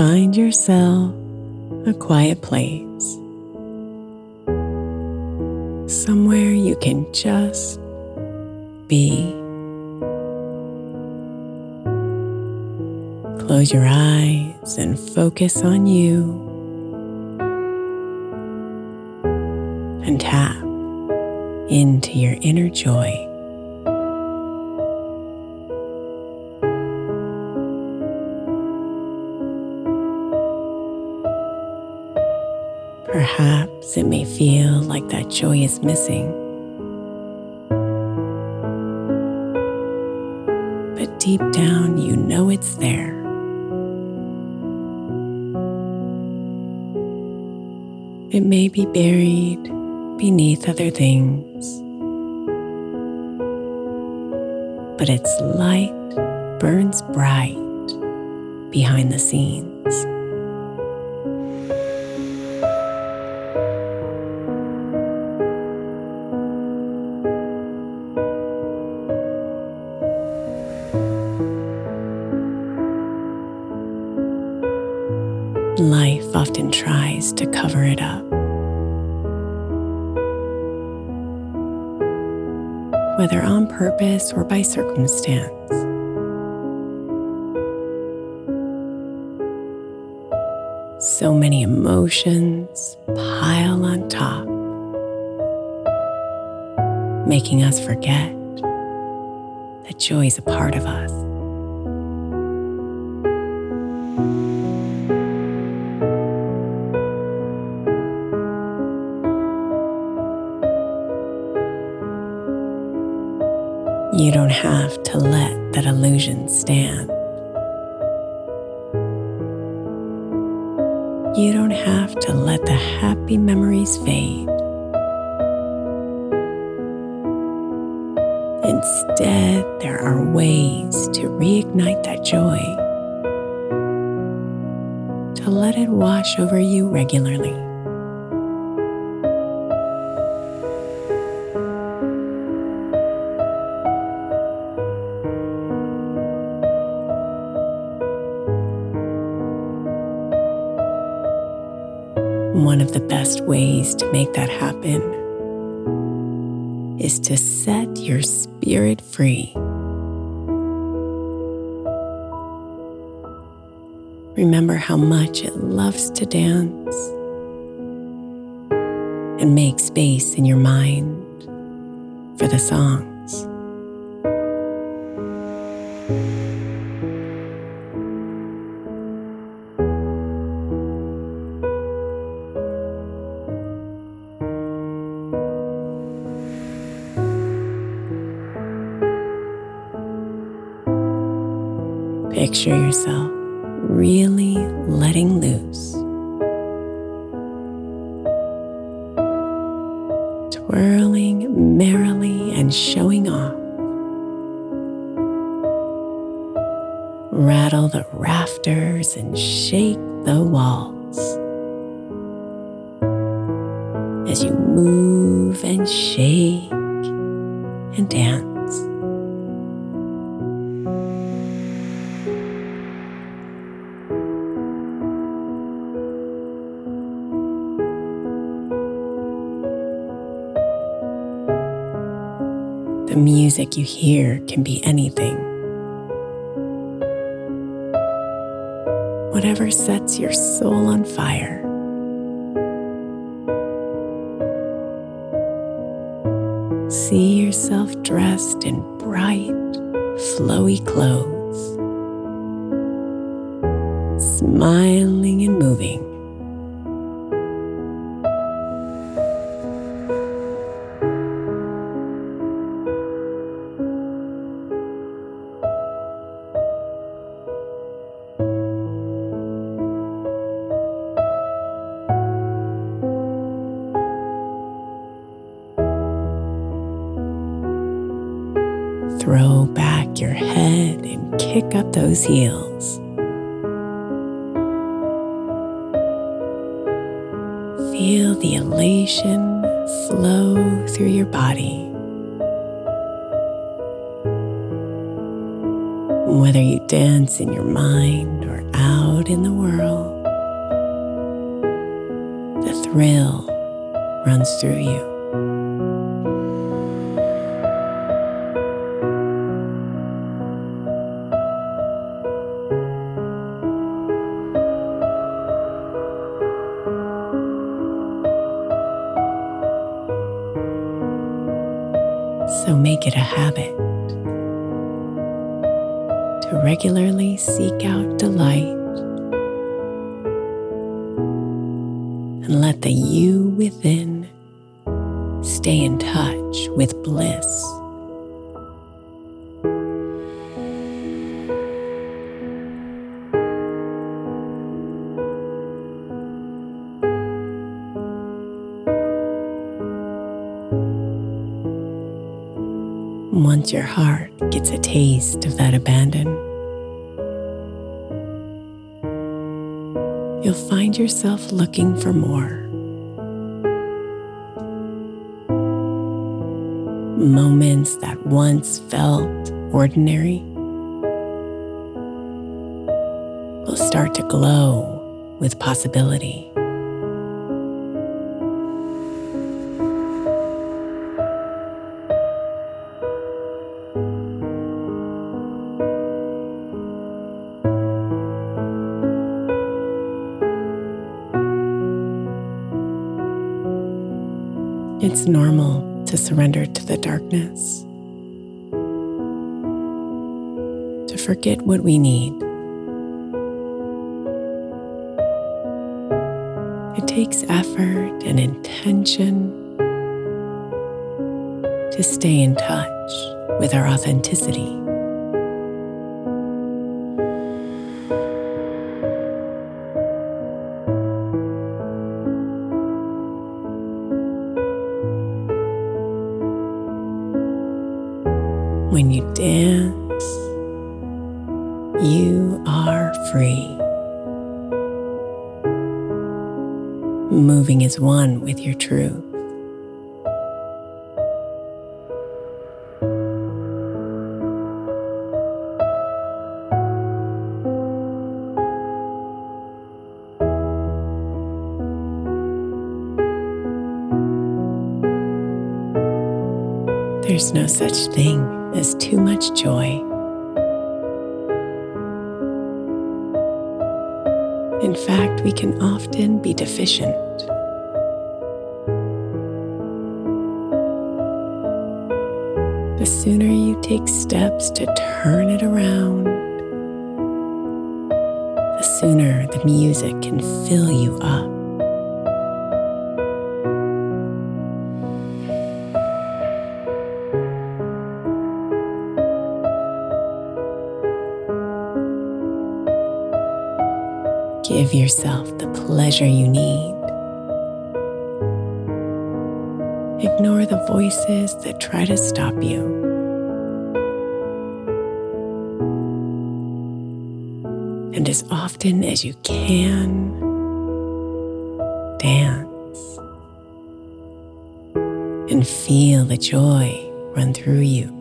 Find yourself a quiet place. Somewhere you can just be. Close your eyes and focus on you. And tap into your inner joy. Perhaps it may feel like that joy is missing. But deep down, you know it's there. It may be buried beneath other things, but its light burns bright behind the scenes. Life often tries to cover it up. Whether on purpose or by circumstance. So many emotions pile on top, making us forget that joy is a part of us. You don't have to let that illusion stand. You don't have to let the happy memories fade. Instead, there are ways to reignite that joy, to let it wash over you regularly. Make that happen is to set your spirit free. Remember how much it loves to dance and make space in your mind for the songs. Twirling merrily and showing off. Rattle the rafters and shake the walls. As you move and shake and dance. You hear can be anything. Whatever sets your soul on fire. See yourself dressed in bright, flowy clothes, smiling and moving. Heels. Feel the elation flow through your body. Whether you dance in your mind or out in the world, the thrill runs through you. To regularly seek out delight and let the you within stay in touch with bliss. Your heart gets a taste of that abandon, you'll find yourself looking for more. Moments that once felt ordinary will start to glow with possibility. Surrender to the darkness, to forget what we need. It takes effort and intention to stay in touch with our authenticity. There's no such thing as too much joy. In fact, we can often be deficient. The sooner you take steps to turn it around, the sooner the music can fill you up. Yourself the pleasure you need. Ignore the voices that try to stop you. And as often as you can, dance and feel the joy run through you.